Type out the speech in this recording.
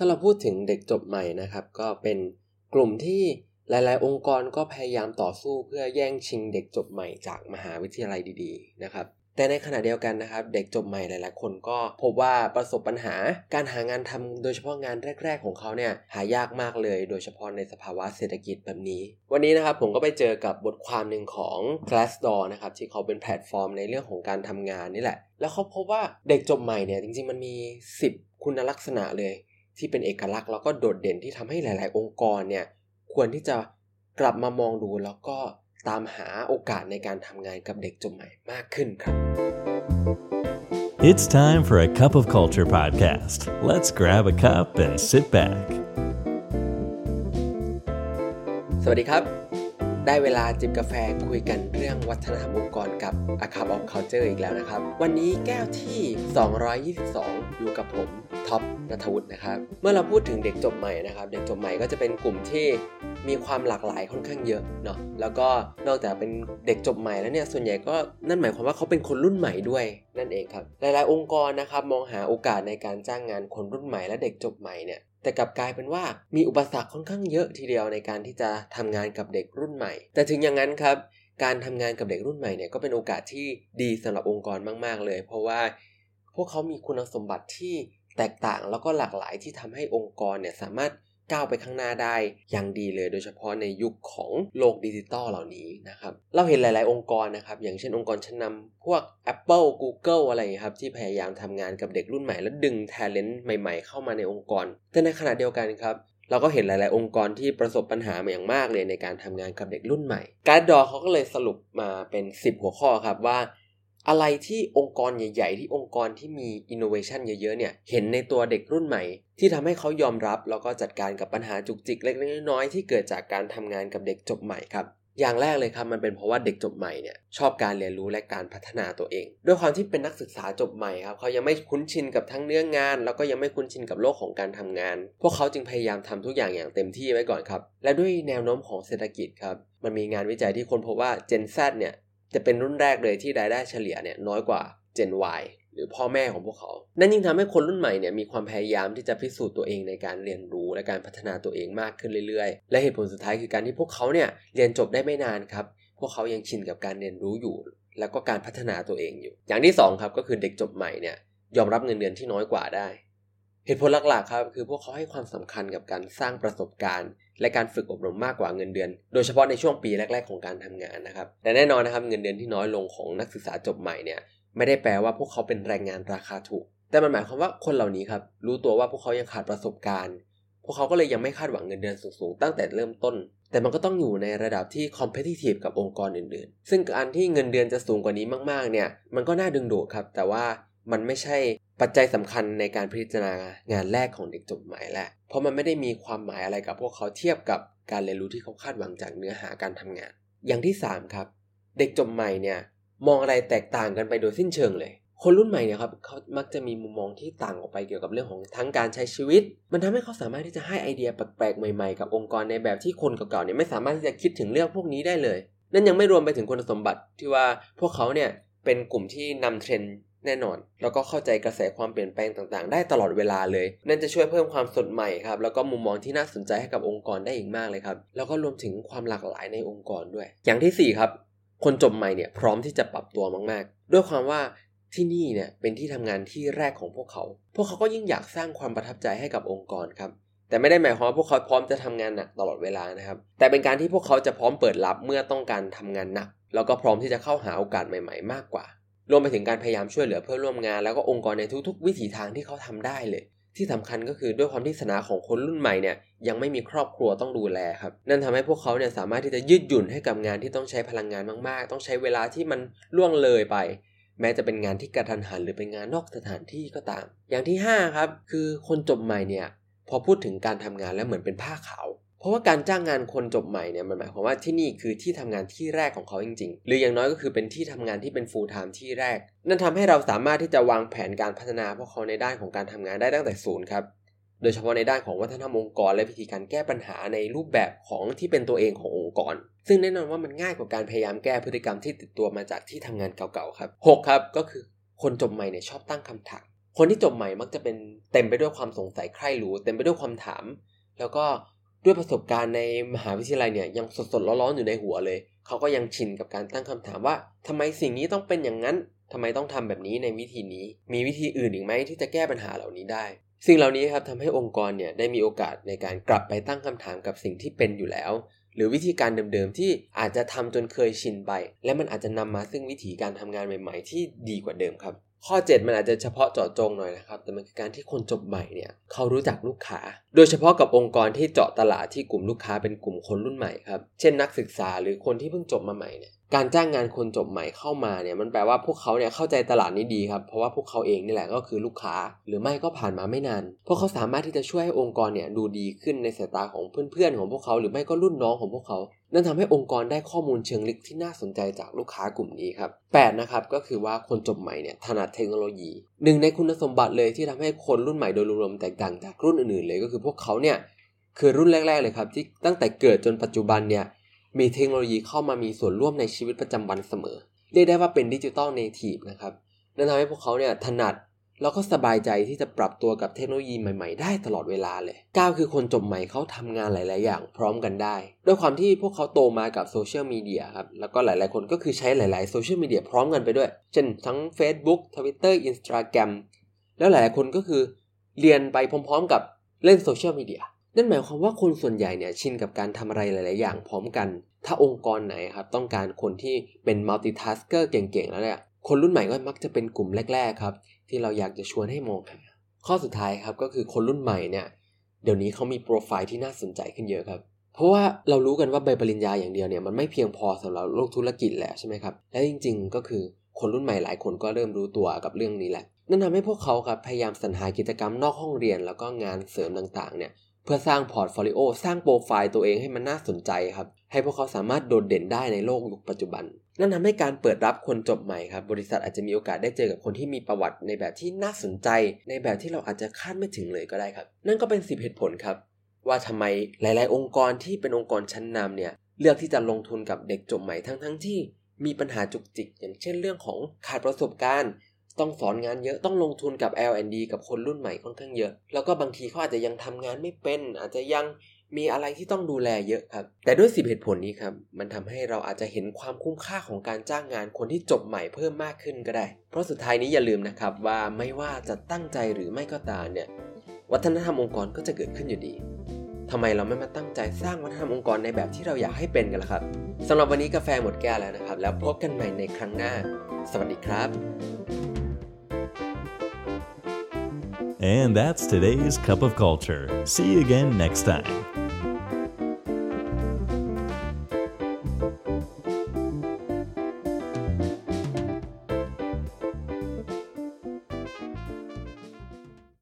ถ้าเราพูดถึงเด็กจบใหม่นะครับ ก็เป็นกลุ่มที่หลาย ๆ องค์กรก็พยายามต่อสู้เพื่อแย่งชิงเด็กจบใหม่จากมหาวิทยาลัยดีๆ นะครับ แต่ในขณะเดียวกันนะครับ เด็กจบใหม่หลาย ๆ คนก็พบว่าประสบปัญหาการหางานทำโดยเฉพาะงานแรก ๆ ของเขาเนี่ยหายากมากเลย โดยเฉพาะในสภาวะเศรษฐกิจแบบนี้ วันนี้นะครับผมก็ไปเจอกับบทความหนึ่งของ Glassdoor นะครับที่เขาเป็นแพลตฟอร์มในเรื่องของการทำงานนี่แหละ แล้วเขาพบว่าเด็กจบใหม่เนี่ยจริง ๆ มันมี 10 คุณลักษณะเลย ที่เป็นเอกลักษณ์แล้วก็โดดเด่นที่ทำให้หลาย ๆ องค์กรเนี่ยควรที่จะกลับมามองดูแล้วก็ตามหาโอกาสในการทำงานกับเด็กจบใหม่มากขึ้นครับ It's time for a cup of culture podcast. Let's grab a cup and sit back. สวัสดีครับ ได้เวลาจิบกาแฟคุยกันเรื่องวัฒนธรรมองค์กรกับ A Cup of Culture อีกแล้วนะครับ วันนี้แก้วที่ 222 อยู่กับผมท็อปนัทวุฒินะครับ เมื่อเราพูดถึงเด็กจบใหม่นะครับ เด็กจบใหม่ก็จะเป็นกลุ่มที่มีความหลากหลายค่อนข้างเยอะเนาะแล้วก็นอกจากเป็นเด็กจบใหม่แล้วเนี่ยส่วนใหญ่ก็นั่นหมายความว่าเขาเป็นคนรุ่นใหม่ด้วยนั่นเองครับ หลายๆ องค์กรนะครับมองหาโอกาสในการจ้างงานคนรุ่นใหม่และเด็กจบใหม่เนี่ย แต่กลับกลายเป็นว่ามีอุปสรรคค่อนข้างเยอะทีเดียวในการที่จะทำงานกับเด็กรุ่นใหม่ แต่ถึงอย่างนั้นครับ การทำงานกับเด็กรุ่นใหม่เนี่ยก็เป็นโอกาสที่ดีสำหรับองค์กรมาก ๆ เลย เพราะว่าพวกเขามีคุณสมบัติที่แตกต่างแล้วก็หลากหลายที่ทำให้องค์กรเนี่ยสามารถ ก้าวไปข้างหน้าได้อย่างดีเลย โดยเฉพาะในยุคของโลกดิจิตอลเหล่านี้นะครับเราเห็นหลาย ๆ องค์กรนะครับ อย่างเช่นองค์กรชั้นนำพวก Apple Google อะไรครับที่พยายามทำงานกับเด็กรุ่นใหม่ และดึง talent ใหม่ ๆ เข้ามาในองค์กร แต่ในขณะเดียวกันครับเราก็เห็นหลาย ๆ องค์กรที่ประสบปัญหามาอย่างมากเลยในการทำงานกับเด็กรุ่นใหม่ การดอเขาก็เลยสรุปมาเป็น 10 หัวข้อครับว่า อะไรที่องค์กรใหญ่ ๆ ที่องค์กรที่มีอินโนเวชันเยอะๆเนี่ยเห็นในตัวเด็กรุ่นใหม่ ที่ทำให้เขายอมรับแล้วก็จัดการกับปัญหาจุกจิกเล็กๆน้อยๆที่เกิดจากการทำงานกับเด็กจบใหม่ครับอย่างแรกเลยครับมันเป็นเพราะว่าเด็กจบใหม่เนี่ยชอบการเรียนรู้และการพัฒนาตัวเอง ด้วยความที่เป็นนักศึกษาจบใหม่ครับเขายังไม่คุ้นชินกับทั้งเนื้องาน แล้วก็ยังไม่คุ้นชินกับโลกของการทำงาน พวกเขาจึงพยายามทำทุกอย่างอย่างเต็มที่ไว้ก่อนครับ และด้วยแนวโน้มของเศรษฐกิจครับมันมีงานวิจัยที่คนพบว่า Gen Z เนี่ย จะเป็นรุ่นแรกเลยที่รายได้เฉลี่ยเนี่ยน้อยกว่า Gen Y หรือพ่อแม่ของพวกเขา นั่นยิ่งทำให้คนรุ่นใหม่เนี่ยมีความพยายามที่จะพิสูจน์ตัวเองในการเรียนรู้และการพัฒนาตัวเองมากขึ้นเรื่อยๆ และเหตุผลสุดท้ายคือการที่พวกเขาเนี่ยเรียนจบได้ไม่นานครับ พวกเขายังชินกับการเรียนรู้อยู่ แล้วก็การพัฒนาตัวเองอยู่ อย่างที่2ครับก็คือเด็กจบใหม่เนี่ยยอมรับเงินเดือนที่น้อยกว่าได้ เหตุผลหลักๆครับคือพวกเขาให้ความสำคัญกับการสร้างประสบการณ์ และการฝึกอบรมมากกว่าเงินเดือน โดยเฉพาะในช่วงปีแรก ๆ ของการทำงานนะครับแต่แน่นอนนะครับเงินเดือนที่น้อยลงของนักศึกษาจบใหม่เนี่ยไม่ได้แปลว่าพวกเขาเป็นแรงงานราคาถูก แต่มันหมายความว่าคนเหล่านี้ครับรู้ตัวว่าพวกเขายังขาดประสบการณ์ พวกเขาก็เลยยังไม่คาดหวังเงินเดือนสูงๆตั้งแต่เริ่มต้น แต่มันก็ต้องอยู่ในระดับที่ competitive กับองค์กรอื่น ๆ ซึ่งการที่เงินเดือนจะสูงกว่านี้มากๆเนี่ยมันก็น่าดึงดูดครับแต่ว่ามันไม่ใช่ ปัจจัยสำคัญในการพิจารณางานแรกของเด็กจบใหม่แหละ เพราะมันไม่ได้มีความหมายอะไรกับพวกเขาเทียบกับการเรียนรู้ที่เขาคาดหวังจากเนื้อหาการทำงาน อย่างที่ 3 ครับ เด็กจบใหม่เนี่ยมองอะไรแตกต่างกันไปโดยสิ้นเชิงเลย คนรุ่นใหม่เนี่ยครับเขามักจะมีมุมมองที่ต่างออกไปเกี่ยวกับเรื่องของทั้งการใช้ชีวิต มันทำให้เขาสามารถที่จะให้ไอเดียแปลกๆใหม่ๆ กับองค์กรในแบบที่คนเก่าๆเนี่ยไม่สามารถที่จะคิดถึงเรื่องพวกนี้ได้เลย นั่นยังไม่รวมไปถึงคุณสมบัติที่ว่าพวกเขาเนี่ยเป็นกลุ่มที่นำเทรนด์ แน่นอน แล้วก็เข้าใจกระแสความเปลี่ยนแปลงต่างๆ ได้ตลอดเวลาเลย นั่นจะช่วยเพิ่มความสดใหม่ครับแล้วก็มุมมองที่น่าสนใจให้กับองค์กรได้อีกมากเลยครับ แล้วก็รวมถึงความหลากหลายในองค์กรด้วย อย่างที่4ครับคนจบใหม่เนี่ยพร้อมที่จะปรับตัวมากๆ ด้วยความว่าที่นี่เนี่ยเป็นที่ทำงานที่แรกของพวกเขา พวกเขาก็ยิ่งอยากสร้างความประทับใจให้กับองค์กรครับแต่ไม่ได้หมายความว่าพวกเขาพร้อมจะทำงานหนักตลอดเวลานะครับ แต่เป็นการที่พวกเขาจะพร้อมเปิดรับเมื่อต้องการทำงานหนัก แล้วก็พร้อมที่จะเข้าหาโอกาสใหม่ ๆ มากกว่า รวมไปถึงการพยายามช่วยเหลือเพื่อนร่วมงาน แล้วก็องค์กรในทุกๆ วิถีทางที่เขาทำได้เลย ที่สำคัญก็คือด้วยความที่สนาของคนรุ่นใหม่เนี่ยยังไม่มีครอบครัวต้องดูแลครับ นั่นทำให้พวกเขาเนี่ยสามารถที่จะยืดหยุ่นให้กับงานที่ต้องใช้พลังงานมากๆ ต้องใช้เวลาที่มันล่วงเลยไป แม้จะเป็นงานที่กระทันหันหรือเป็นงานนอกสถานที่ก็ตาม อย่างที่5ครับคือคนจบใหม่เนี่ยพอพูดถึงการทำงานแล้วเหมือนเป็นผ้าขาว เพราะว่าการจ้างงานคนจบใหม่เนี่ยมันหมายความว่าที่นี่คือที่ทำงานที่แรกของเขาจริง ๆ หรืออย่างน้อยก็คือเป็นที่ทำงานที่เป็น full time ที่แรก นั่นทำให้เราสามารถที่จะวางแผนการพัฒนาพวกเขาในด้านของการทำงานได้ตั้งแต่ศูนย์ครับโดยเฉพาะในด้านของวัฒนธรรมองค์กรและวิธีการแก้ปัญหาในรูปแบบของที่เป็นตัวเองขององค์กร ซึ่งแน่นอนว่ามันง่ายกว่าการพยายามแก้พฤติกรรมที่ติดตัวมาจากที่ทำงานเก่าๆครับ6ครับก็คือคนจบใหม่เนี่ยชอบตั้งคำถาม คนที่จบใหม่มักจะเป็นเต็มไปด้วยความสงสัยใคร่รู้ เต็มไปด้วยความถาม แล้วก็ ด้วยประสบการณ์ในมหาวิทยาลัยเนี่ยยังสดๆร้อนๆอยู่ในหัวเลย เขาก็ยังชินกับการตั้งคำถามว่าทำไมสิ่งนี้ต้องเป็นอย่างนั้นทำไมต้องทำแบบนี้ในวิธีนี้ มีวิธีอื่นอีกไหมที่จะแก้ปัญหาเหล่านี้ได้ สิ่งเหล่านี้ครับทำให้องค์กรเนี่ยได้มีโอกาสในการกลับไปตั้งคำถามกับสิ่งที่เป็นอยู่แล้ว หรือวิธีการเดิมๆที่อาจจะทำจนเคยชินไป และมันอาจจะนำมาซึ่งวิธีการทำงานใหม่ ๆ ที่ดีกว่าเดิมครับ ข้อ 7 มันอาจจะเฉพาะเจาะจงหน่อยนะครับ แต่มันคือการที่คนจบใหม่เนี่ยเขารู้จักลูกค้า โดยเฉพาะกับองค์กรที่เจาะตลาดที่กลุ่มลูกค้าเป็นกลุ่มคนรุ่นใหม่ครับ เช่นนักศึกษาหรือคนที่เพิ่งจบมาใหม่เนี่ยการจ้างงานคนจบใหม่เข้ามาเนี่ยมันแปลว่าพวกเขาเนี่ยเข้าใจตลาดนี้ดีครับ เพราะว่าพวกเขาเองนี่แหละก็คือลูกค้า หรือไม่ก็ผ่านมาไม่นานพวกเขาสามารถที่จะช่วยให้องค์กรเนี่ยดูดีขึ้นในสายตาของเพื่อนๆของพวกเขา หรือไม่ก็รุ่นน้องของพวกเขา นั่นทำให้องค์กรได้ข้อมูลเชิงลึกที่น่าสนใจจากลูกค้ากลุ่มนี้ครับ8นะครับก็คือว่าคนจบใหม่เนี่ยถนัดเทคโนโลยีหนึ่งในคุณสมบัติเลยที่ทำให้คนรุ่นใหม่โดยรวมแตกต่างจากรุ่นอื่นๆเลยก็คือพวกเขาเนี่ยคือรุ่นแรก ๆเลยครับที่ตั้งแต่เกิดจนปัจจุบันเนี่ยมีเทคโนโลยีเข้ามามีส่วนร่วมในชีวิตประจำวันเสมอ เรียกได้ว่าเป็น digital native นะครับนั่นทำให้พวกเขาเนี่ยถนัด แล้วก็สบายใจที่จะปรับตัวกับเทคโนโลยีใหม่ๆ ได้ตลอดเวลาเลย 9 คือคนจบใหม่เขาทำงานหลาย ๆ อย่างพร้อมกันได้ ด้วยความที่พวกเขาโตมากับโซเชียลมีเดียครับ แล้วก็หลาย ๆ คนก็คือใช้หลาย ๆ โซเชียลมีเดียพร้อมกันไปด้วย เช่นทั้ง Facebook Twitter Instagram แล้วหลาย ๆ คนก็คือเรียนไปพร้อม ๆ กับเล่นโซเชียลมีเดีย นั่นหมายความว่าคนส่วนใหญ่เนี่ยชินกับการทำอะไรหลาย ๆ อย่างพร้อมกัน ถ้าองค์กรไหนครับต้องการคนที่เป็น multitasker เก่ง ๆ แล้วเนี่ย คนรุ่นใหม่ก็มักจะเป็นกลุ่มแรก ๆ ครับ ที่เราอยากจะชวนให้มองหาข้อสุดท้ายครับก็คือคนรุ่นใหม่เนี่ยเดี๋ยวนี้เขามีโปรไฟล์ที่น่าสนใจขึ้นเยอะครับ เพราะว่าเรารู้กันว่าใบปริญญาอย่างเดียวเนี่ยมันไม่เพียงพอสำหรับโลกธุรกิจแล้วใช่ไหมครับ และจริง ๆ ก็คือคนรุ่นใหม่หลายคนก็เริ่มรู้ตัวกับเรื่องนี้แหละนั่นทำให้พวกเขาครับพยายามสรรหากิจกรรมนอกห้องเรียน แล้วก็งานเสริมต่างๆเนี่ยเพื่อสร้าง portfolio สร้างโปรไฟล์ตัวเองให้มันน่าสนใจครับให้พวกเขาสามารถโดดเด่นได้ในโลกยุคปัจจุบัน นั่นทำให้การเปิดรับคนจบใหม่ครับ บริษัทอาจจะมีโอกาสได้เจอกับคนที่มีประวัติในแบบที่น่าสนใจ ในแบบที่เราอาจจะคาดไม่ถึงเลยก็ได้ครับ นั่นก็เป็น10เหตุผลครับ ว่าทำไมหลาย ๆ องค์กรที่เป็นองค์กรชั้นนำเนี่ยเลือกที่จะลงทุนกับเด็กจบใหม่ทั้งๆที่มีปัญหาจุกจิก อย่างเช่นเรื่องของขาดประสบการณ์ต้องสอนงานเยอะต้องลงทุนกับ L&D กับคนรุ่นใหม่ค่อนข้างเยอะ แล้วก็บางทีเขาอาจจะยังทำงานไม่เป็น อาจจะยัง มีอะไรที่ต้องดูแลเยอะครับ แต่ด้วยสิบเหตุผลนี้ครับ มันทำให้เราอาจจะเห็นความคุ้มค่าของการจ้างงานคนที่จบใหม่เพิ่มมากขึ้นก็ได้ เพราะสุดท้ายนี้อย่าลืมนะครับว่าไม่ว่าจะตั้งใจหรือไม่ก็ตามเนี่ย วัฒนธรรมองค์กรก็จะเกิดขึ้นอยู่ดีทำไมเราไม่มาตั้งใจสร้างวัฒนธรรมองค์กรในแบบที่เราอยากให้เป็นกันล่ะครับสำหรับวันนี้กาแฟหมดแก้วแล้วนะครับ แล้วพบกันใหม่ในครั้งหน้า สวัสดีครับ And that's today's Cup of Culture. See you again next time.